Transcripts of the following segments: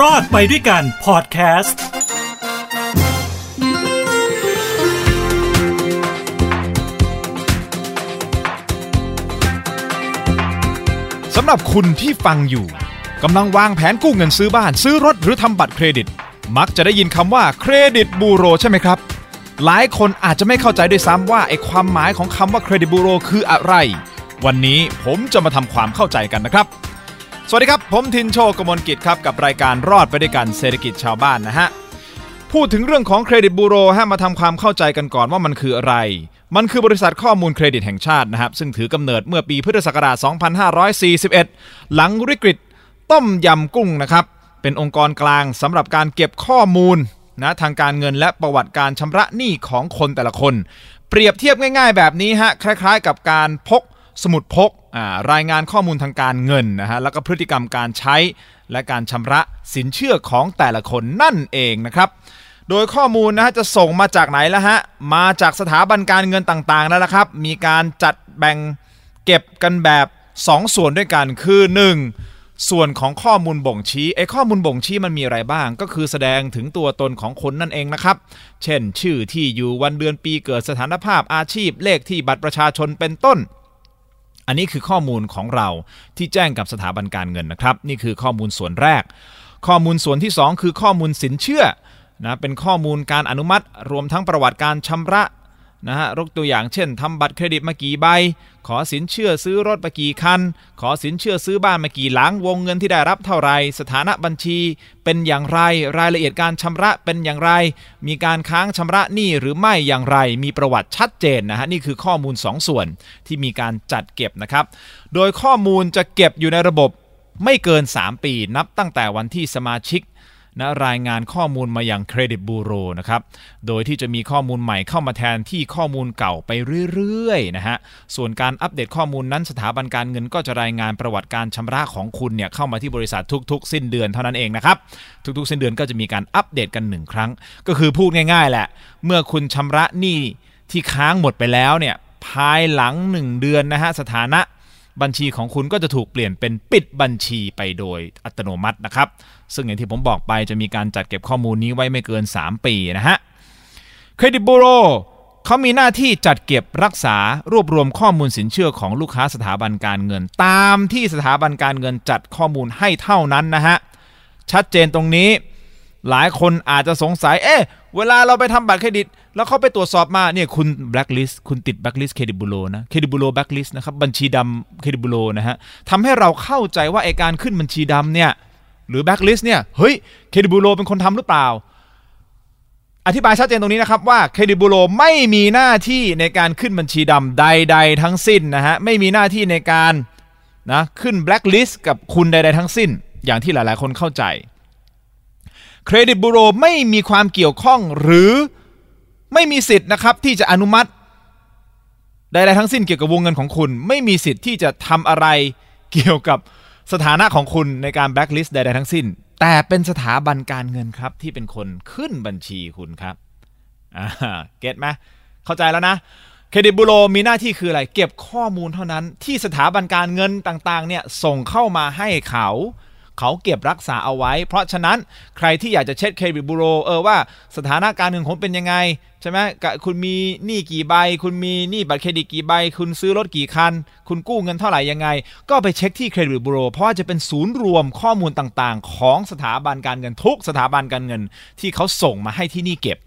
รอดไปด้วยกันพอดแคสต์สำหรับคุณที่ฟังอยู่กำลังวางแผนกู้เงินซื้อบ้านซื้อรถหรือทำบัตรเครดิต มักจะได้ยินคำว่าเครดิตบูโรใช่ไหมครับ หลายคนอาจจะไม่เข้าใจด้วยซ้ำว่าไอ้ความหมายของคำว่าเครดิตบูโรคืออะไร วันนี้ผมจะมาทำความเข้าใจกันนะครับ สวัสดีครับ ผมทินโชกมลกิจครับ กับรายการรอดไปด้วยกันเศรษฐกิจชาวบ้านนะฮะ พูดถึงเรื่องของเครดิตบูโรฮะมาทำความเข้าใจกันก่อนว่ามันคืออะไร มันคือบริษัทข้อมูลเครดิตแห่งชาตินะครับ ซึ่งถือกำเนิดเมื่อปีพุทธศักราช 2541 หลังวิกฤตต้มยำกุ้งนะครับเป็นองค์กรกลางสำหรับการเก็บข้อมูลนะทางการเงินและประวัติการชำระหนี้ของคนแต่ละคน เปรียบเทียบง่าย ๆ แบบนี้ฮะคล้าย ๆ กับการพกสมุดพก รายงานข้อมูลทางการเงินนะฮะแล้วก็พฤติกรรมการใช้ และการชำระสินเชื่อของแต่ละคนนั่นเองนะครับ โดยข้อมูลนะฮะจะส่งมาจากไหนล้วฮะมาจากสถาบันการเงินต่างๆแล้วละครับ มีการจัดแบ่งเก็บกันแบบ 2 ส่วนด้วยกันคือ 1. ส่วนของข้อมูลบ่งชี้ไอ้ข้อมูลบ่งชี้มันมีอะไรบ้าง ก็คือแสดงถึงตัวตนของคนนั่นเองนะครับ เช่น ชื่อที่อยู่วันเดือนปีเกิดสถานภาพอาชีพเลขที่บัตรประชาชนเป็นต้น อันนี้คือข้อมูลของเราที่แจ้งกับสถาบันการเงินนะครับ นี่คือข้อมูลส่วนแรก ข้อมูลส่วนที่ 2 คือข้อมูลสินเชื่อนะเป็นข้อมูลการอนุมัติ รวมทั้งประวัติการชำระ นะฮะรกตัวอย่างเช่นทำบัตรเครดิตมากี่ใบ ขอสินเชื่อซื้อรถมากี่คัน ขอสินเชื่อซื้อบ้านมากี่หลัง วงเงินที่ได้รับเท่าไร สถานะบัญชี เป็นอย่างไร รายละเอียดการชำระเป็นอย่างไร มีการค้างชำระหนี้หรือไม่อย่างไร มีประวัติชัดเจนนะฮะ นี่คือข้อมูล 2ส่วนที่มีการจัดเก็บนะครับ โดยข้อมูลจะเก็บอยู่ในระบบไม่เกิน 3 ปี นับตั้งแต่วันที่สมาชิก นะรายงานข้อมูลมาอย่างเครดิตบูโรนะครับ โดยที่จะมีข้อมูลใหม่เข้ามาแทนที่ข้อมูลเก่าไปเรื่อยๆนะฮะ ส่วนการอัปเดตข้อมูลนั้นสถาบันการเงินก็จะรายงานประวัติการชำระของคุณเนี่ยเข้ามาที่บริษัททุก ๆ สิ้นเดือนเท่านั้นเองนะครับ ทุกๆ สิ้นเดือนก็จะมีการอัปเดตกันหนึ่งครั้ง ก็คือพูดง่าย ๆ แหละ เมื่อคุณชำระหนี้ที่ค้างหมดไปแล้วเนี่ยภายหลัง 1 เดือนนะฮะสถานะ บัญชีของคุณก็จะถูกเปลี่ยนเป็นปิดบัญชีไปโดยอัตโนมัตินะครับ ซึ่งอย่างที่ผมบอกไปจะมีการจัดเก็บข้อมูลนี้ไว้ไม่เกิน 3 ปีนะฮะเครดิตบูโรเขามีหน้าที่จัดเก็บรักษารวบรวมข้อมูลสินเชื่อของลูกค้าสถาบันการเงิน ตามที่สถาบันการเงินจัดข้อมูลให้เท่านั้นนะฮะชัดเจนตรงนี้ หลายคนอาจจะสงสัยเอ๊ะ เวลาเราไปทำบัตรเครดิต แล้วเขาไปตรวจสอบมาเนี่ยคุณแบล็คลิสต์คุณติดแบล็คลิสต์เครดิตบูโรนะเครดิตบูโรแบล็คลิสต์นะครับบัญชีดำเครดิตบูโรนะฮะทำให้เราเข้าใจว่าไอการขึ้นบัญชีดำเนี่ยหรือแบล็คลิสต์เนี่ยเฮ้ยเครดิตบูโรเป็นคนทำหรือเปล่า อธิบายชัดเจนตรงนี้นะครับว่าเครดิตบูโรไม่มีหน้าที่ในการขึ้นบัญชีดำใด ๆ ทั้งสิ้นนะฮะไม่มีหน้าที่ในการนะขึ้นแบล็คลิสต์กับคุณใด ๆ ทั้งสิ้น อย่างที่หลาย ๆ คนเข้าใจ เครดิตบูโรไม่มีความเกี่ยวข้องหรือไม่มีสิทธิ์นะครับที่จะอนุมัติใดๆทั้งสิ้นเกี่ยวกับวงเงินของคุณ ไม่มีสิทธิ์ที่จะทำอะไรเกี่ยวกับสถานะของคุณในการแบล็คลิสต์ใดๆทั้งสิ้น แต่เป็นสถาบันการเงินครับที่เป็นคนขึ้นบัญชีคุณครับอ่าเก็ตไหมเข้าใจแล้วนะเครดิตบูโรมีหน้าที่คืออะไร เก็บข้อมูลเท่านั้นที่สถาบันการเงินต่างๆเนี่ยส่งเข้ามาให้เขา เขาเก็บรักษาเอาไว้ เพราะฉะนั้นใครที่อยากจะเช็คเครดิตบูโรเออว่าสถานะการเงินของเป็นยังไงใช่ไหมคุณมีหนี้กี่ใบ คุณมีหนี้บัตรเครดิตกี่ใบ คุณซื้อรถกี่คัน คุณกู้เงินเท่าไหร่ยังไง ก็ไปเช็คที่เครดิตบูโรเพราะว่าจะเป็นศูนย์รวมข้อมูลต่างๆ ของสถาบันการเงินทุกสถาบันการเงิน ที่เขาส่งมาให้ที่นี่เก็บ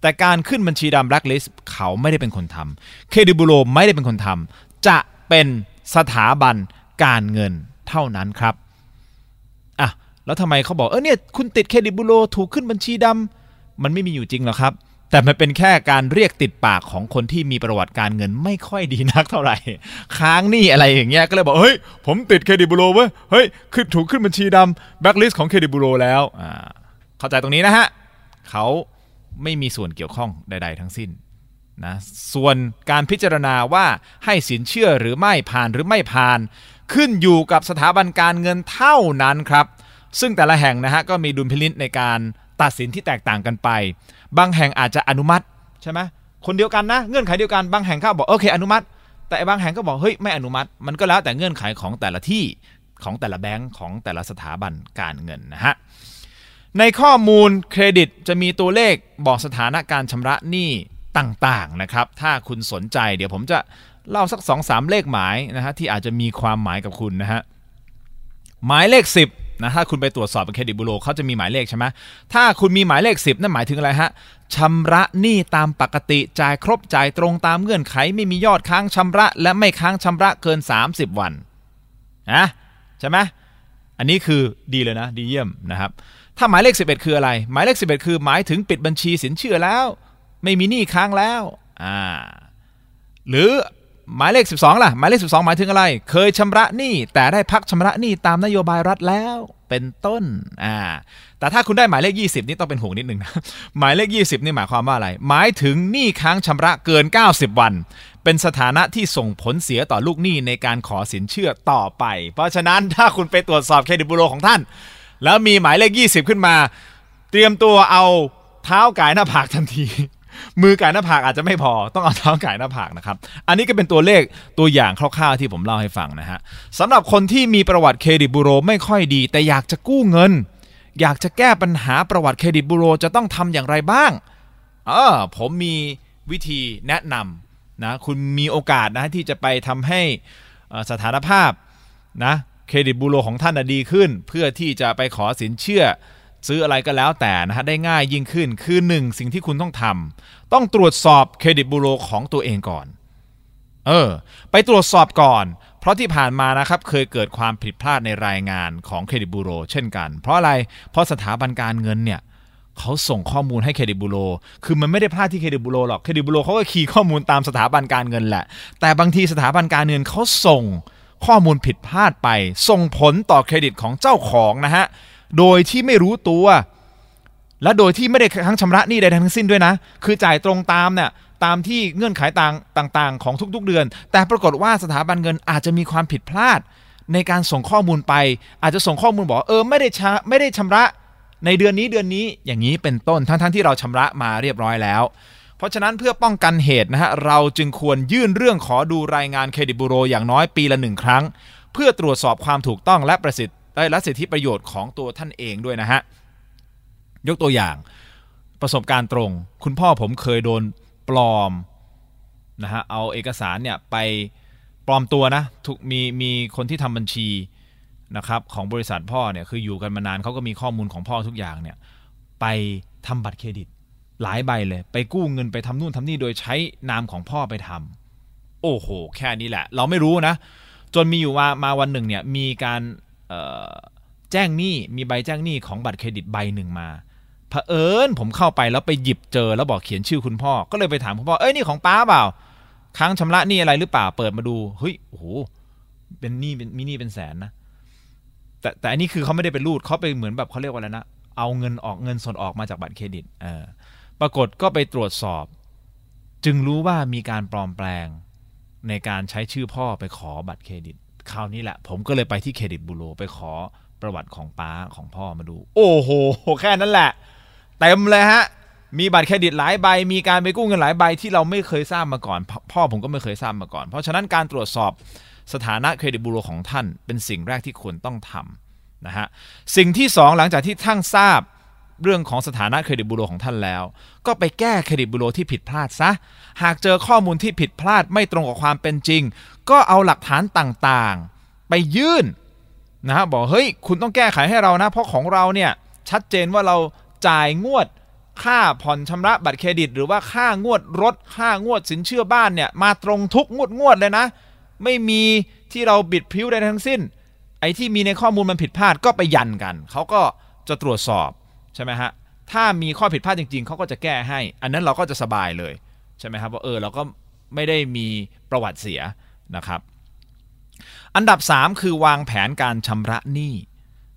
แต่การขึ้นบัญชีดำแบล็คลิสต์เขาไม่ได้เป็นคนทำเครดิตบูโรไม่ได้เป็นคนทำจะเป็นสถาบันการเงินเท่านั้นครับ แล้วทำไมเขาบอกเออเนี่ยคุณติดเครดิตบูโรถูกขึ้นบัญชีดำมันไม่มีอยู่จริงหรอครับ แต่มันเป็นแค่การเรียกติดปากของคนที่มีประวัติการเงินไม่ค่อยดีนักเท่าไหร่ ค้างหนี้อะไรอย่างเงี้ยก็เลยบอกเฮ้ยผมติดเครดิตบูโรเว้ยเฮ้ยคือถูกขึ้นบัญชีดำแบ็คลิสต์ของเครดิตบูโรแล้วอ่าเข้าใจตรงนี้นะฮะเขาไม่มีส่วนเกี่ยวข้องใด ๆ ทั้งสิ้นนะส่วนการพิจารณาว่าให้สินเชื่อหรือไม่ผ่านหรือไม่ผ่าน ขึ้นอยู่กับสถาบันการเงินเท่านั้นครับ ซึ่งแต่ละแห่งนะฮะก็มีดุลพินิจในการตัดสินที่แตกต่างกันไป บางแห่งอาจจะอนุมัติใช่ไหมคนเดียวกันนะเงื่อนไขเดียวกันบางแห่งเขาบอกโอเคอนุมัติ แต่บางแห่งก็บอกเฮ้ยไม่อนุมัติ มันก็แล้วแต่เงื่อนไขของแต่ละที่ของแต่ละแบงก์ของแต่ละสถาบันการเงินนะฮะในข้อมูลเครดิตจะมีตัวเลขบอกสถานะการชำระหนี้ต่างๆนะครับ ถ้าคุณสนใจเดี๋ยวผมจะเล่าสัก2อสเลขหมายนะฮะที่อาจจะมีความหมายกับคุณนะฮะหมายเลข 10 นะถ้าคุณไปตรวจสอบเป็นเครดิตบูโรเขาจะมีหมายเลขใช่ไหมถ้าคุณมีหมายเลข 10 นั่นหมายถึงอะไรฮะชำระหนี้ตามปกติจ่ายครบจ่ายตรงตามเงื่อนไข ไม่มียอดค้างชำระ และไม่ค้างชำระเกิน 30 วันนะใช่ไหมอันนี้คือดีเลยนะดีเยี่ยมนะครับถ้าหมายเลข 11 คืออะไร หมายเลข 11 คือหมายถึงปิดบัญชีสินเชื่อแล้ว ไม่มีหนี้ค้างแล้วอ่าหรือ หมายเลข 12 ล่ะ หมายเลข 12 หมายถึงอะไร เคยชำระหนี้แต่ได้พักชำระหนี้ตามนโยบายรัฐแล้วเป็นต้นอ่าแต่ถ้าคุณได้หมายเลข 20 นี่ต้องเป็นห่วงนิดนึงนะ หมายเลข 20 นี่หมายความว่าอะไร หมายถึงหนี้ค้างชำระเกิน 90 วัน เป็นสถานะที่ส่งผลเสียต่อลูกหนี้ในการขอสินเชื่อต่อไป เพราะฉะนั้นถ้าคุณไปตรวจสอบเครดิตบูโรของท่าน แล้วมีหมายเลข 20 ขึ้นมา เตรียมตัวเอาเท้าก่ายหน้าผากทันที มือไก่หน้าผากอาจจะไม่พอต้องเอาเท้าก่หน้าผากนะครับ อันนี้ก็เป็นตัวเลขตัวอย่างคร่าวๆที่ผมเล่าให้ฟังนะฮะสำหรับคนที่มีประวัติเครดิตบูโรไม่ค่อยดี แต่อยากจะกู้เงิน อยากจะแก้ปัญหาประวัติเครดิตบูโรจะต้องทำอย่างไรบ้างเออผมมีวิธีแนะนำนะคุณมีโอกาสนะที่จะไปทำให้สถานภาพนะเครดิตบูโรของท่านดีขึ้น เพื่อที่จะไปขอสินเชื่อ ซื้ออะไรก็แล้วแต่นะฮะได้ง่ายยิ่งขึ้นคือหนึ่งสิ่งที่คุณต้องทำต้องตรวจสอบเครดิตบูโรของตัวเองก่อน เออ ไปตรวจสอบก่อน เพราะที่ผ่านมานะครับเคยเกิดความผิดพลาดในรายงานของเครดิตบูโรเช่นกัน เพราะอะไรเพราะสถาบันการเงินเนี่ยเขาส่งข้อมูลให้เครดิตบูโร คือมันไม่ได้พลาดที่เครดิตบูโรหรอก เครดิตบูโรเขาก็คีย์ข้อมูลตามสถาบันการเงินแหละ แต่บางทีสถาบันการเงินเขาส่งข้อมูลผิดพลาดไป ส่งผลต่อเครดิตของเจ้าของนะฮะ โดยที่ไม่รู้ตัว และโดยที่ไม่ได้ทั้งชำระหนี้ใดทั้งสิ้นด้วยนะ คือจ่ายตรงตามเนี่ยตามที่เงื่อนไขต่างต่างๆ ของทุกๆ เดือน แต่ปรากฏว่าสถาบันเงินอาจจะมีความผิดพลาด ในการส่งข้อมูลไป อาจจะส่งข้อมูลบอกเออไม่ได้ชไม่ได้ชำระในเดือนนี้เดือนนี้อย่างนี้เป็นต้นทั้งๆทที่เราชำระมาเรียบร้อยแล้ว เพราะฉะนั้นเพื่อป้องกันเหตุนะฮะเราจึงควรยื่นเรื่องขอดูรายงานเครดิตบูโรอย่างน้อยปีละหนึ่งครั้ง เพื่อตรวจสอบความถูกต้องและประสิทธิ ได้รับสิทธิประโยชน์ของตัวท่านเองด้วยนะฮะ ยกตัวอย่างประสบการณ์ตรง คุณพ่อผมเคยโดนปลอมนะฮะเอาเอกสารเนี่ยไปปลอมตัวนะถูกมีมีคนที่ทำบัญชีนะครับของบริษัทพ่อเนี่ยคืออยู่กันมานานเขาก็มีข้อมูลของพ่อทุกอย่างเนี่ยไปทำบัตรเครดิตหลายใบเลย ไปกู้เงินไปทำนู่นทำนี่โดยใช้นามของพ่อไปทำโอ้โห แค่นี้แหละ เราไม่รู้นะ จนมีอยู่มามาวันหนึ่งเนี่ยมีการ แจ้งหนี้มีใบแจ้งหนี้ของบัตรเครดิตใบหนึ่งมาเผอิญผมเข้าไปแล้วไปหยิบเจอแล้วบอกเขียนชื่อคุณพ่อ ก็เลยไปถามคุณพ่อเอ้ยนี่ของป้าเปล่าค้างชำระหนี้อะไรหรือเปล่าเปิดมาดูเฮ้ยโอ้โหเป็นหนี้เป็นมีหนี้เป็นแสนนะแต่แต่อันนี้คือเขาไม่ได้เป็นรูดเขาไปเหมือนแบบเขาเรียกว่าอะไรนะเอาเงินออกเงินสดออกมาจากบัตรเครดิตเออปรากฏก็ไปตรวจสอบ จึงรู้ว่ามีการปลอมแปลงในการใช้ชื่อพ่อไปขอบัตรเครดิต คราวนี้แหละ ผมก็เลยไปที่เครดิตบูโรไปขอประวัติของป้าของพ่อมาดู โอ้โห แค่นั้นแหละ เต็มเลยฮะ มีบัตรเครดิตหลายใบ มีการไปกู้เงินหลายใบที่เราไม่เคยทราบมาก่อน พ่อผมก็ไม่เคยทราบมาก่อน เพราะฉะนั้นการตรวจสอบสถานะเครดิตบูโรของท่าน เป็นสิ่งแรกที่ควรต้องทำนะฮะ สิ่งที่ 2 หลังจากที่ท่านทราบ เรื่องของสถานะเครดิตบูโรของท่านแล้ว ก็ไปแก้เครดิตบูโรที่ผิดพลาดซะ หากเจอข้อมูลที่ผิดพลาดไม่ตรงกับความเป็นจริง ก็เอาหลักฐานต่างๆ ไปยื่นนะฮะบอกเฮ้ยคุณต้องแก้ไขให้เรานะ เพราะของเราเนี่ยชัดเจนว่าเราจ่ายงวดค่าผ่อนชำระบัตรเครดิต หรือว่าค่างวดรถค่างวดสินเชื่อบ้านเนี่ยมาตรงทุกงวดงวดเลยนะ ไม่มีที่เราบิดพิ้วใดทั้งสิ้น ไอ้ที่มีในข้อมูลมันผิดพลาดก็ไปยันกันเขาก็จะตรวจสอบ ใช่ไหมฮะถ้ามีข้อผิดพลาดจริง ๆเขาก็จะแก้ให้ อันนั้นเราก็จะสบายเลยใช่ไหมครับว่าเออเราก็ไม่ได้มีประวัติเสียนะครับ อันดับ 3 คือวางแผนการชำระหนี้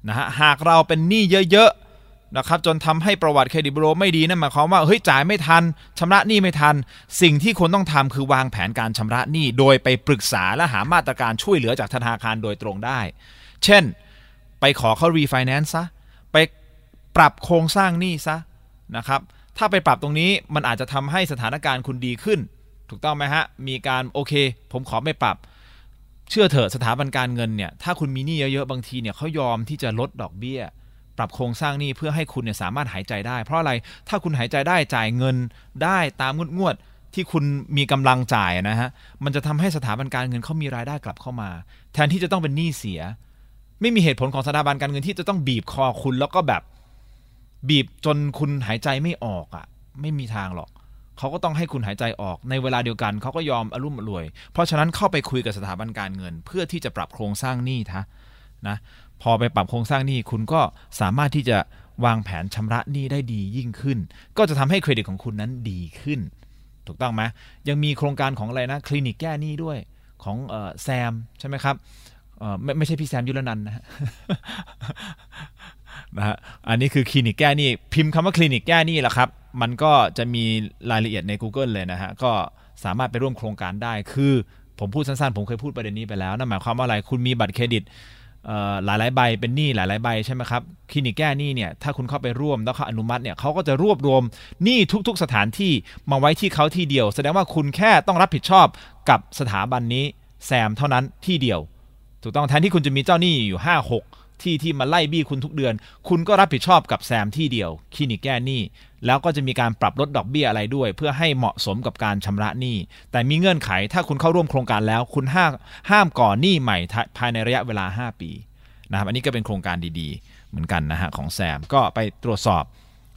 นะฮะหากเราเป็นหนี้เยอะๆนะครับจนทำให้ประวัติเครดิตบูโรไม่ดีนั่นหมายความว่าเฮ้ยจ่ายไม่ทันชำระหนี้ไม่ทัน สิ่งที่คนต้องทำคือวางแผนการชำระหนี้โดยไปปรึกษาและหามาตรการช่วยเหลือจากธนาคารโดยตรงได้ เช่น ไปขอเขารีไฟแนนซ์ซะ ปรับโครงสร้างหนี้ซะนะครับ ถ้าไปปรับตรงนี้มันอาจจะทำให้สถานการณ์คุณดีขึ้น ถูกต้องไหมฮะ มีการโอเค ผมขอไม่ปรับ เชื่อเถอะสถาบันการเงินเนี่ย ถ้าคุณมีหนี้เยอะๆ บางทีเนี่ยเขายอมที่จะลดดอกเบี้ย ปรับโครงสร้างหนี้เพื่อให้คุณเนี่ยสามารถหายใจได้ เพราะอะไร ถ้าคุณหายใจได้จ่ายเงินได้ตามงวดงวดที่คุณมีกำลังจ่ายนะฮะ มันจะทำให้สถาบันการเงินเขามีรายได้กลับเข้ามา แทนที่จะต้องเป็นหนี้เสีย ไม่มีเหตุผลของสถาบันการเงินที่จะต้องบีบคอคุณแล้วก็แบบ บีบจนคุณหายใจไม่ออกอะ่ะ ไม่มีทางหรอกเขาก็ต้องให้คุณหายใจออกในเวลาเดียวกันเขาก็ยอมอารมณ์อรวย เพราะฉะนั้นเข้าไปคุยกับสถาบันการเงิน เพื่อที่จะปรับโครงสร้างหนี้ทะนะพอไปปรับโครงสร้างหนี้คุณก็สามารถที่จะวางแผนชำระหนี้ได้ดียิ่งขึ้น ก็จะทำให้เครดิตของคุณนั้นดีขึ้น ถูกต้องไหมยังมีโครงการของอะไรนะคลินิกแก้หนี้ด้วยของออแซมใช่ไหมครับไม่ไม่ใช่พี่แซมยุรนันนะ นะฮะอันนี้คือคลินิกแก้หนี้พิมพ์คำว่าคลินิกแก้หนี้แหละครับ มันก็จะมีรายละเอียดใน Google เลยนะฮะก็สามารถไปร่วมโครงการได้ คือผมพูดสั้นๆ ผมเคยพูดประเด็นนี้ไปแล้วนั่นหมายความว่าอะไรคุณมีบัตรเครดิตเอ่อหลายใบเป็นหนี้หลายๆใบใช่ไหมครับคลินิกแก้หนี้เนี่ยถ้าคุณเข้าไปร่วมแล้วเขาอนุมัติเนี่ยเขาก็จะรวบรวมหนี้ทุก ๆ สถานที่มาไว้ที่เขาที่เดียว แสดงว่าคุณแค่ต้องรับผิดชอบกับสถาบันนี้แซมเท่านั้นที่เดียว ถูกต้องแทนที่คุณจะมีเจ้าหนี้อยู่ 5 6 ที่ที่มาไล่บี้คุณทุกเดือน คุณก็รับผิดชอบกับแซมที่เดียวคลินิกแก้หนี้ แล้วก็จะมีการปรับลดดอกเบี้ยอะไรด้วย เพื่อให้เหมาะสมกับการชำระหนี้ แต่มีเงื่อนไขถ้าคุณเข้าร่วมโครงการแล้ว คุณห้ามห้ามก่อหนี้ใหม่ภายในระยะเวลา 5 ปีนะครับ อันนี้ก็เป็นโครงการดีๆ เหมือนกันนะฮะของแซมก็ไปตรวจสอบ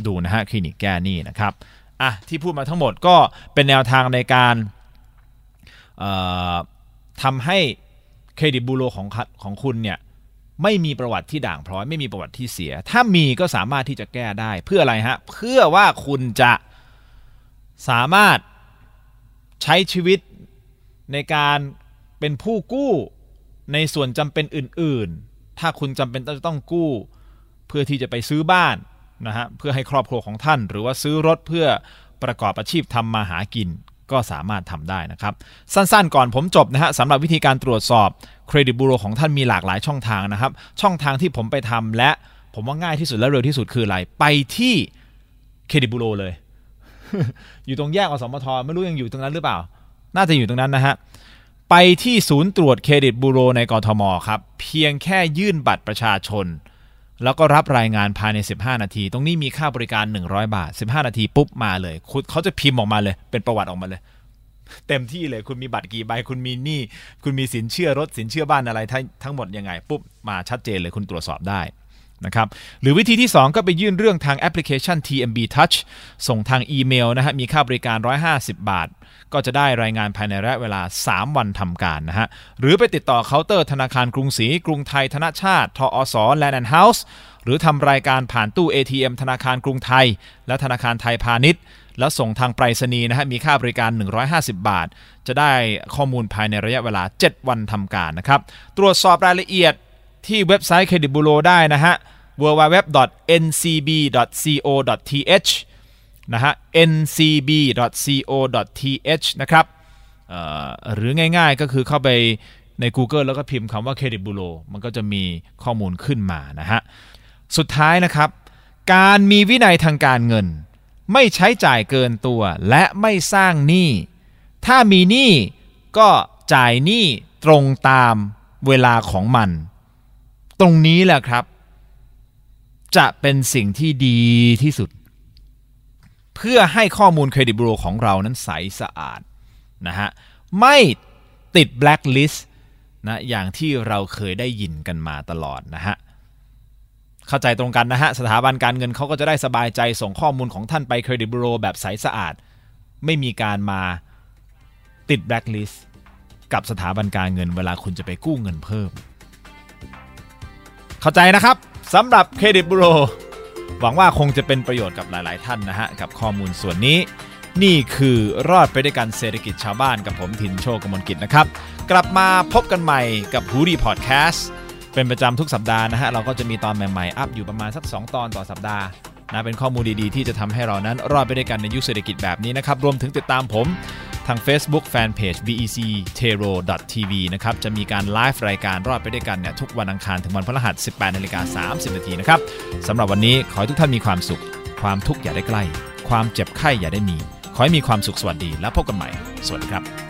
ดูนะฮะคลินิกแก้หนี้นะครับอะที่พูดมาทั้งหมดก็เป็นแนวทางในการเอ่อทำให้เครดิตบูโรของของคุณเนี่ย ไม่มีประวัติที่ด่างพร้อย ไม่มีประวัติที่เสีย ถ้ามีก็สามารถที่จะแก้ได้ เพื่ออะไรฮะ เพื่อว่าคุณจะสามารถใช้ชีวิตในการเป็นผู้กู้ในส่วนจำเป็นอื่น ๆ ถ้าคุณจำเป็นจะต้องกู้ เพื่อที่จะไปซื้อบ้านนะฮะเพื่อให้ครอบครัวของท่าน หรือว่าซื้อรถเพื่อประกอบอาชีพทำมาหากินก็สามารถทำได้นะครับ สั้นๆ ก่อนผมจบนะฮะสำหรับวิธีการตรวจสอบ เครดิตบูโรของท่านมีหลากหลายช่องทางนะครับ ช่องทางที่ผมไปทำและผมว่าง่ายที่สุดและเร็วที่สุดคืออะไร ไปที่เครดิตบูโรเลย อยู่ตรงแยกอสมทไม่รู้ยังอยู่ตรงนั้นหรือเปล่า น่าจะอยู่ตรงนั้นนะฮะ ไปที่ศูนย์ตรวจเครดิตบูโรในกรทมครับ เพียงแค่ยื่นบัตรประชาชน แล้วก็รับรายงานภายใน 15 นาที ตรงนี้มีค่าบริการ 100 บาท 15 นาทีปุ๊บมาเลยคุณเขาจะพิมพ์ออกมาเลย เป็นประวัติออกมาเลย เต็มที่เลยคุณมีบัตรกี่ใบคุณมีหนี้คุณมีสินเชื่อรถสินเชื่อบ้านอะไรทั้งทั้งหมดยังไงปุ๊บมาชัดเจนเลยคุณตรวจสอบได้นะครับหรือวิธีที่ 2 ก็ไปยื่นเรื่องทางแอปพลิเคชัน TMB Touch ส่งทางอีเมลนะฮะมีค่าบริการ 150 บาท ก็จะได้รายงานภายในระยะเวลา 3 วันทำการนะฮะหรือไปติดต่อเคาน์เตอร์ธนาคารกรุงศรีกรุงไทยธนชาติธอส. แลนด์เฮาส์หรือทำรายการผ่านตู้ ATM ธนาคารกรุงไทย และธนาคารไทยพาณิชย์ แล้วส่งทางไปรษณีย์นะฮะมีค่าบริการ 150 บาท จะได้ข้อมูลภายในระยะเวลา 7 วันทำการนะครับ ตรวจสอบรายละเอียดที่เว็บไซต์เครดิตบูโรได้นะฮะ www.ncb.co.th นะฮะ ncb.co.th นะครับหรือง่ายๆก็คือเข้าไปใน Google แล้วก็พิมพ์คำว่าเครดิตบูโรมันก็จะมีข้อมูลขึ้นมานะฮะ สุดท้ายนะครับ การมีวินัยทางการเงิน ไม่ใช้จ่ายเกินตัวและไม่สร้างหนี้ ถ้ามีหนี้ก็จ่ายหนี้ตรงตามเวลาของมัน ตรงนี้แหละครับ จะเป็นสิ่งที่ดีที่สุด เพื่อให้ข้อมูลเครดิตบูโรของเรานั้นใสสะอาดนะฮะไม่ติดแบล็คลิสต์นะอย่างที่เราเคยได้ยินกันมาตลอดนะฮะ เข้าใจตรงกันนะฮะ สถาบันการเงินเขาก็จะได้สบายใจส่งข้อมูลของท่านไปเครดิตบูโรแบบใสสะอาด ไม่มีการมาติดแบล็คลิสต์กับสถาบันการเงินเวลาคุณจะไปกู้เงินเพิ่ม เข้าใจนะครับสำหรับเครดิตบูโรหวังว่าคงจะเป็นประโยชน์กับหลาย ๆ ท่านนะฮะ กับข้อมูลส่วนนี้ นี่คือรอดไปด้วยกันเศรษฐกิจชาวบ้านกับผมทินโชคกมลกิจนะครับ กลับมาพบกันใหม่กับฮูดีพอดแคสต์ เป็นประจำทุกสัปดาห์นะฮะเราก็จะมีตอนใหม่ๆ up อยู่ประมาณสัก 2 ตอนต่อสัปดาห์นะเป็นข้อมูลดีๆ ที่จะทำให้เรานั้นรอดไปด้วยกันในยุคเศรษฐกิจแบบนี้นะครับรวมถึงติดตามผมทาง Facebook Fanpage VEC Tero TV นะครับจะมีการไลฟ์รายการรอดไปด้วยกันเนี่ยทุกวันอังคารถึงวันพฤหัส 18นาฬิกา30นาทีนะครับสำหรับวันนี้ขอให้ทุกท่านมีความสุข ความทุกข์อย่าได้ใกล้ ความเจ็บไข้อย่าได้มี ขอให้มีความสุขสวัสดีและพบกันใหม่ สวัสดีครับ